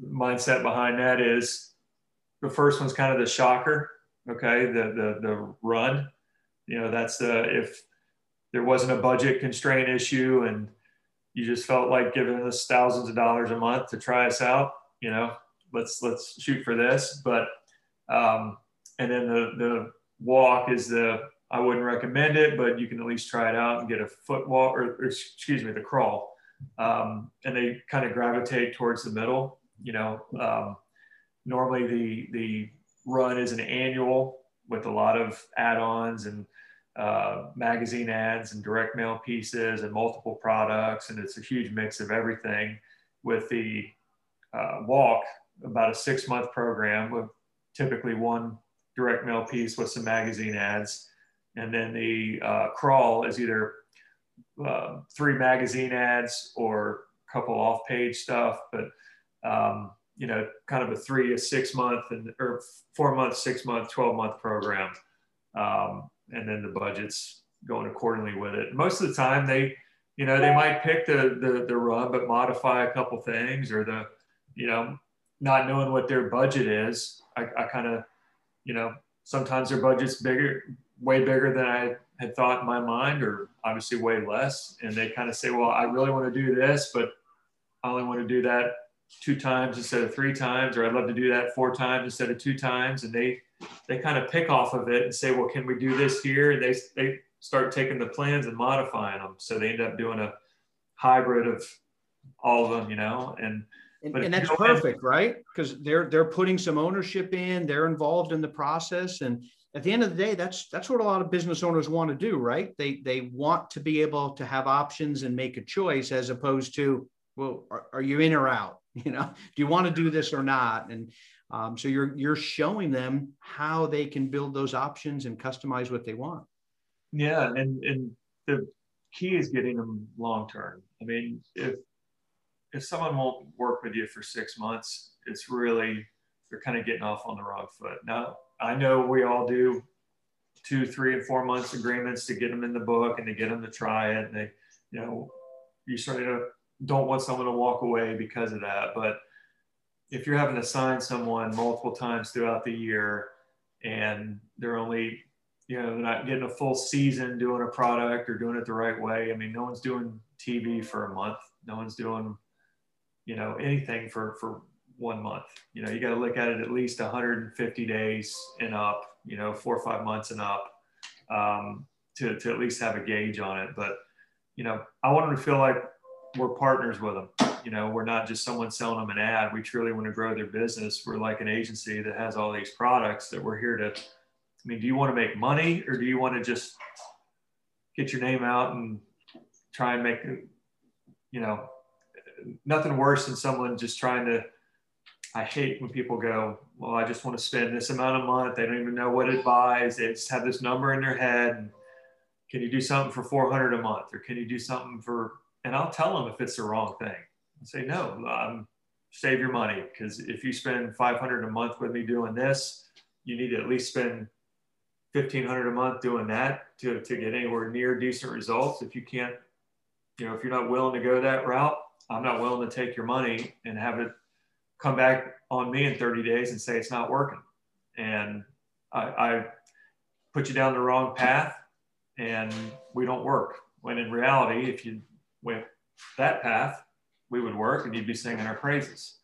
mindset behind that is the first one's kind of the shocker. Okay, the the the run. You know, that's the if there wasn't a budget constraint issue and you just felt like giving us thousands of dollars a month to try us out. You know, let's let's shoot for this. But um, and then the the walk is the I wouldn't recommend it, but you can at least try it out and get a foot walk or, or excuse me, the crawl um, and they kind of gravitate towards the middle. You know, um, normally the the run is an annual with a lot of add-ons and uh, magazine ads and direct mail pieces and multiple products, and it's a huge mix of everything. With the uh, walk, about a six-month program with typically one direct mail piece with some magazine ads, and then the uh, crawl is either uh, three magazine ads or a couple off page stuff, but um, you know, kind of a three to six month and or four month, six month, 12 month program. Um, and then the budget's going accordingly with it. Most of the time they, you know, they might pick the, the, the run, but modify a couple things or the, you know, not knowing what their budget is. I, I kind of, you know, sometimes their budget's bigger, way bigger than I had thought in my mind, or obviously way less. And they kind of say, well, I really want to do this, but I only want to do that two times instead of three times, or I'd love to do that four times instead of two times. And they, they kind of pick off of it and say, well, can we do this here? And they, they start taking the plans and modifying them. So they end up doing a hybrid of all of them, you know, and, and, and that's perfect, right? Because they're they're putting some ownership in, they're involved in the process, and at the end of the day, that's that's what a lot of business owners want to do, right? They they want to be able to have options and make a choice as opposed to, well, are, are you in or out? You know, do you want to do this or not? And um, so you're you're showing them how they can build those options and customize what they want. Yeah, and and the key is getting them long term. I mean, if if someone won't work with you for six months, it's really they're kind of getting off on the wrong foot. Now, I know we all do two, three, and four months agreements to get them in the book and to get them to try it. And they, you know, you certainly don't want someone to walk away because of that. But if you're having to sign someone multiple times throughout the year and they're only, you know, not getting a full season doing a product or doing it the right way. I mean, no one's doing TV for a month. No one's doing, you know, anything for, for one month. You know, you got to look at it at least 150 days and up, you know, four or five months and up um, to, to at least have a gauge on it. But, you know, I want them to feel like we're partners with them. You know, we're not just someone selling them an ad. We truly want to grow their business. We're like an agency that has all these products that we're here to. I mean, do you want to make money or do you want to just get your name out and try and make, you know, nothing worse than someone just trying to I hate when people go, well, I just want to spend this amount a month. They don't even know what it buys. They just have this number in their head. And can you do something for 400 a month? Or can you do something for, and I'll tell them if it's the wrong thing. I say, no, um, save your money. Because if you spend 500 a month with me doing this, you need to at least spend 1500 a month doing that to, to get anywhere near decent results. If you can't, you know, if you're not willing to go that route, I'm not willing to take your money and have it come back on me in 30 days and say it's not working. And I, I put you down the wrong path and we don't work. When in reality, if you went that path, we would work and you'd be singing our praises.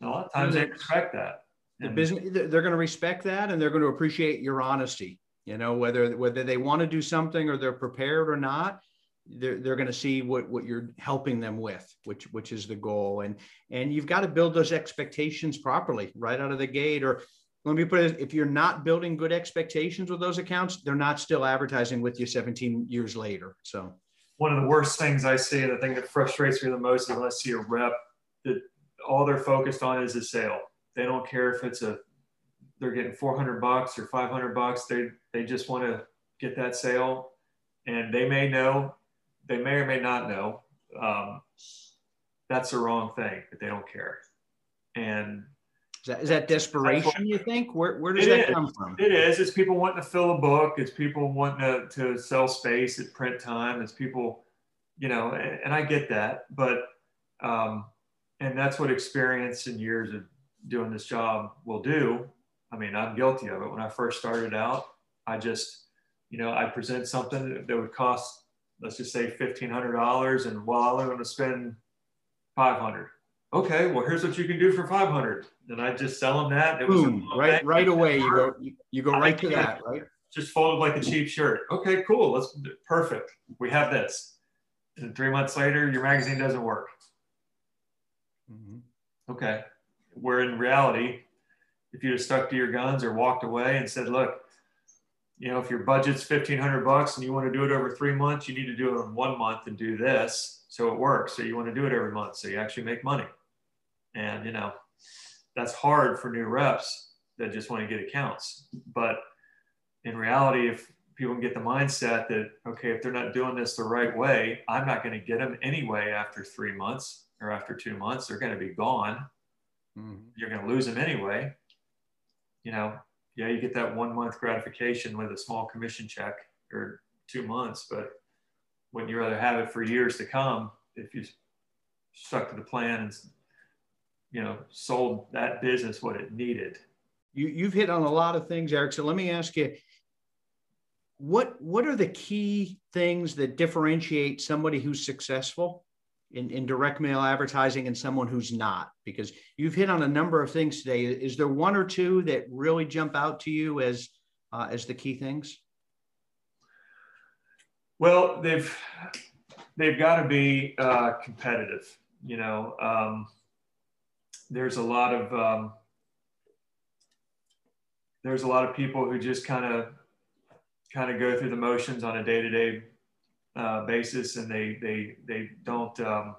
And a lot of times they mm-hmm. expect that. The business, they're going to respect that and they're going to appreciate your honesty. You know, whether whether they want to do something or they're prepared or not, they're, they're going to see what, what you're helping them with, which which is the goal. And and you've got to build those expectations properly right out of the gate. Or let me put it: if you're not building good expectations with those accounts, they're not still advertising with you 17 years later. So one of the worst things I see, the thing that frustrates me the most is when I see a rep that all they're focused on is a sale. They don't care if it's a they're getting 400 bucks or 500 bucks. They they just want to get that sale, and they may know, they may or may not know. Um, that's the wrong thing, but they don't care. And is that, is that desperation? you think? Where where does that is. come from? It is. It's people wanting to fill a book. It's people wanting to, to sell space at print time. It's people, you know, and, and I get that, but um, and that's what experience and years of doing this job will do I mean, I'm guilty of it. When I first started out, I just, you know, I present something that would cost, let's just say $1,500 and well, I'm going to spend 500. Okay, well, here's what you can do for 500. And I just sell them that. It Boom, was right, right away. You go, you, go right to that, right? Just folded like a cheap shirt. Okay, cool. Let's perfect. We have this. And three months later, your magazine doesn't work. Mm-hmm. Okay. Where in reality, if you'd have stuck to your guns or walked away and said, look, you know, if your budget's 1500 bucks and you want to do it over three months, you need to do it in one month and do this. So it works. So you want to do it every month. So you actually make money. And, you know, that's hard for new reps that just want to get accounts. But in reality, if people can get the mindset that, okay, if they're not doing this the right way, I'm not going to get them anyway after three months or after two months. They're going to be gone. Mm-hmm. You're going to lose them anyway you know, yeah, you get that one month gratification with a small commission check or two months, but wouldn't you rather have it for years to come if you stuck to the plan and you know sold that business what it needed? You, you've hit on a lot of things, Eric. So let me ask you, what what are the key things that differentiate somebody who's successful in, in direct mail advertising and someone who's not? Because you've hit on a number of things today. Is there one or two that really jump out to you as uh, as the key things? Well, they've they've got to be uh, competitive. You know, um, there's a lot of um, there's a lot of people who just kind of kind of go through the motions on a day to day uh, basis, and they they they don't um,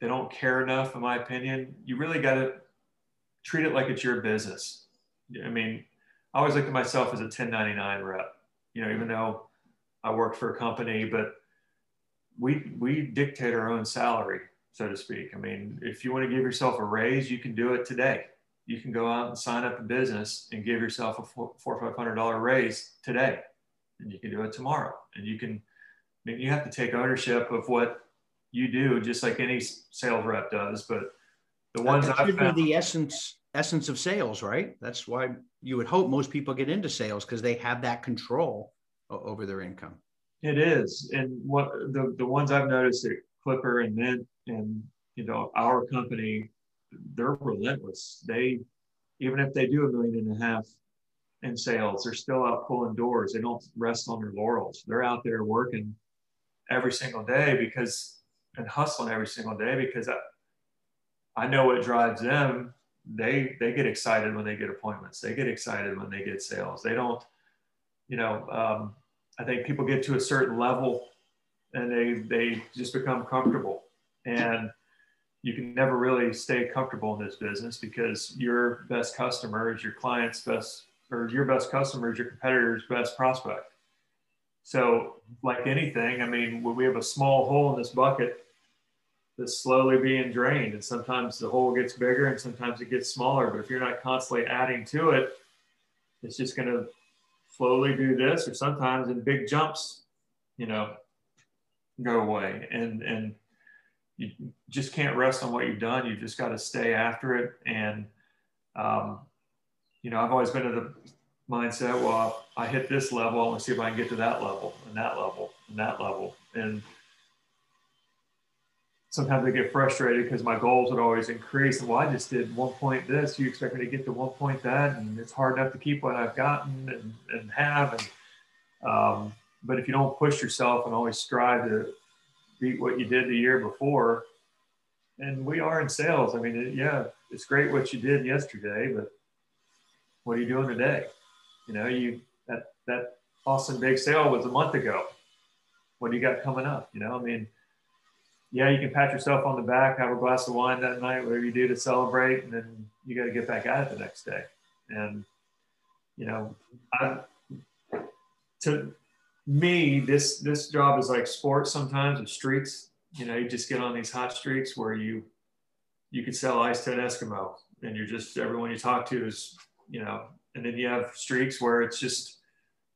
they don't care enough, in my opinion. You really got to treat it like it's your business. I mean, I always look at myself as a 1099 rep. You know, even though I work for a company, but we we dictate our own salary, so to speak. I mean, if you want to give yourself a raise, you can do it today. You can go out and sign up a business and give yourself a four or five hundred dollar raise today, and you can do it tomorrow, and you can I mean, you have to take ownership of what you do, just like any sales rep does. But the ones that I've found, be the essence essence of sales, right? That's why you would hope most people get into sales because they have that control over their income. It is, and what the the ones I've noticed at Clipper and Mint and you know our company, they're relentless. They even if they do a million and a half in sales, they're still out pulling doors. They don't rest on their laurels. They're out there working every single day because and hustling every single day because I, I know what drives them. They they get excited when they get appointments. They get excited when they get sales. They don't, you know. Um, I think people get to a certain level and they they just become comfortable and you can never really stay comfortable in this business because your best customer is your client's best or your best customer is your competitor's best prospect so, like anything, I mean, when we have a small hole in this bucket that's slowly being drained, and sometimes the hole gets bigger and sometimes it gets smaller. But if you're not constantly adding to it, it's just going to slowly do this, or sometimes in big jumps, you know, go away. And and you just can't rest on what you've done. You've just got to stay after it. And um, you know, I've always been of the mindset, well, I hit this level, to see if I can get to that level and that level and that level. And sometimes I get frustrated because my goals would always increase. Well, I just did one point this. You expect me to get to one point that, and it's hard enough to keep what I've gotten and, and have. And um, but if you don't push yourself and always strive to beat what you did the year before, and we are in sales. I mean, yeah, it's great what you did yesterday, but what are you doing today? You know, you that that awesome big sale was a month ago. What do you got coming up? You know, I mean yeah, you can pat yourself on the back, have a glass of wine that night, whatever you do to celebrate, and then you got to get back at it the next day. And you know, I, to me, this this job is like sports sometimes, with streaks. You know, you just get on these hot streaks where you you could sell ice to an Eskimo, and you're just everyone you talk to is you know, and then you have streaks where it's just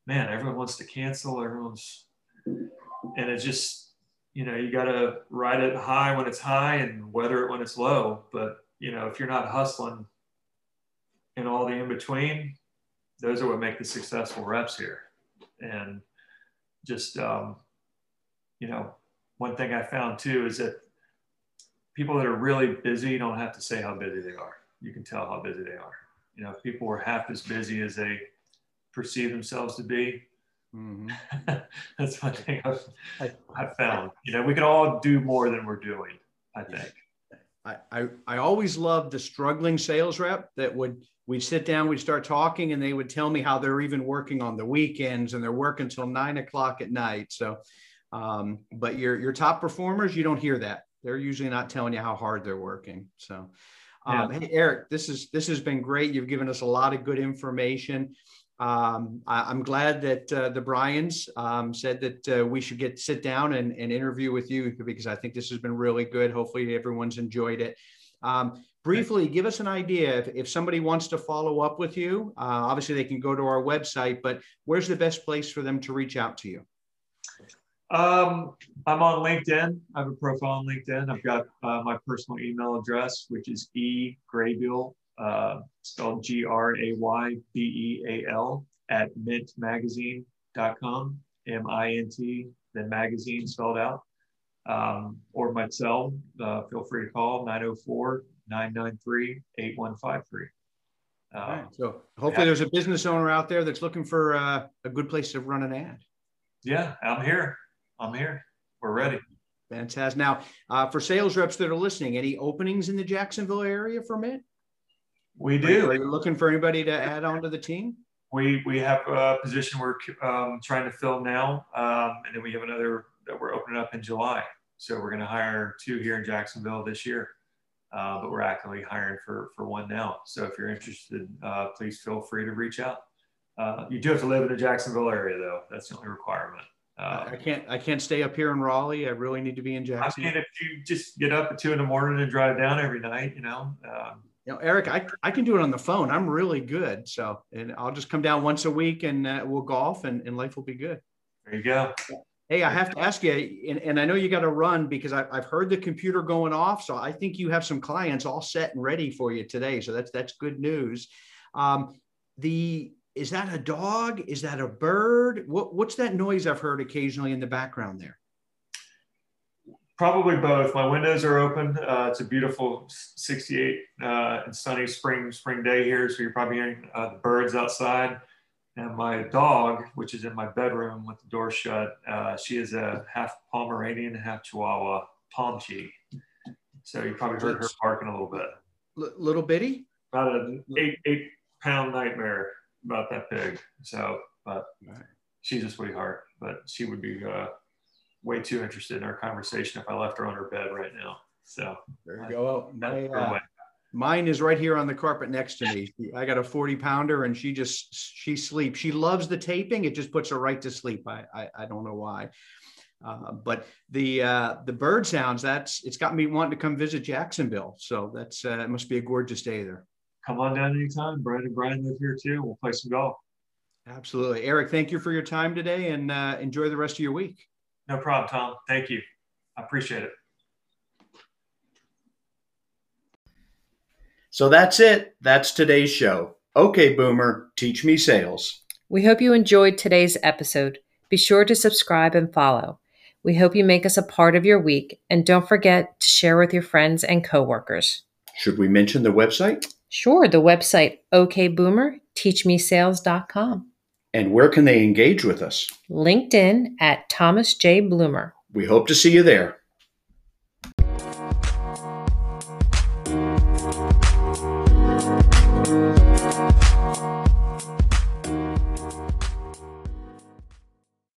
man, everyone wants to cancel, everyone's, and it's just you know, you got to ride it high when it's high and weather it when it's low. But, you know, if you're not hustling and all the in between, those are what make the successful reps here. And just, um, you know, one thing I found too is that people that are really busy don't have to say how busy they are. You can tell how busy they are. You know, if people were half as busy as they perceive themselves to be, Mm-hmm. That's one thing I've, I've found. You know, we can all do more than we're doing, I think. I, I, I always loved the struggling sales rep that would we'd sit down, we'd start talking, and they would tell me how they're even working on the weekends and they're working until nine o'clock at night. So, um, but your your top performers, you don't hear that. They're usually not telling you how hard they're working. So, um, yeah. hey Eric, this is this has been great. You've given us a lot of good information. Um, I, am glad that uh, the Bryans um, said that uh, we should get sit down and, and, interview with you because I think this has been really good. Hopefully, everyone's enjoyed it. Um, briefly, give us an idea if, if somebody wants to follow up with you. Uh, obviously, they can go to our website, but where's the best place for them to reach out to you? Um, I'm on LinkedIn. I have a profile on LinkedIn. I've got uh, my personal email address, which is e graybeal uh, spelled G R A Y B E A L at mintmagazine.com, M I N T, then magazine spelled out. Um, or my cell, uh, feel free to call 904 993 8153. Uh, so hopefully yeah. there's a business owner out there that's looking for uh, a good place to run an ad. Yeah, I'm here. I'm here. We're ready. Fantastic. Now, uh, for sales reps that are listening, any openings in the Jacksonville area for Mint? We do. Are you looking for anybody to add on to the team? We we have a position we're um, trying to fill now, um, and then we have another that we're opening up in July. So we're going to hire two here in Jacksonville this year, uh, but we're actively hiring for for one now. So if you're interested, uh, please feel free to reach out. Uh, you do have to live in the Jacksonville area, though. That's the only requirement. Um, I can't. I can't stay up here in Raleigh. I really need to be in Jackson. I mean, if you just get up at two in the morning and drive down every night, you know, um, you know, Eric, I, I can do it on the phone. I'm really good. So, and I'll just come down once a week and uh, we'll golf and, and life will be good. There you go. Hey, I have to ask you, and, and I know you got to run because I, have heard the computer going off. So I think you have some clients all set and ready for you today. So that's, that's good news. Um, the, is that a dog? Is that a bird? What, what's that noise I've heard occasionally in the background there? Probably both. My windows are open. Uh, it's a beautiful 68 uh, and sunny spring spring day here, so you're probably hearing uh, the birds outside. And my dog, which is in my bedroom with the door shut, uh, she is a half Pomeranian, half Chihuahua, Pomchi. So you probably heard her barking a little bit. L- little bitty? About an eight eight pound nightmare, about that big. So, but she's a sweetheart. But she would be uh, way too interested in our conversation if I left her on her bed right now. So there you go. my, uh, mine is right here on the carpet next to me. I got a 40 pounder and she just, she sleeps. She loves the taping. It just puts her right to sleep. I, I, I don't know why. Uh, but the uh, the bird sounds that's it's got me wanting to come visit Jacksonville. So that's uh, it must be a gorgeous day there. Come on down anytime. Brad and Brian live here too. We'll play some golf. Absolutely. Eric, thank you for your time today and uh, enjoy the rest of your week. No problem, Tom. Thank you. I appreciate it. So that's it. That's today's show. Okay, Boomer, teach me sales. We hope you enjoyed today's episode. Be sure to subscribe and follow. We hope you make us a part of your week and don't forget to share with your friends and coworkers. Should we mention the website? Sure, the website okboomer.teachmesales.com. And where can they engage with us? LinkedIn at Thomas J. Bloomer. We hope to see you there.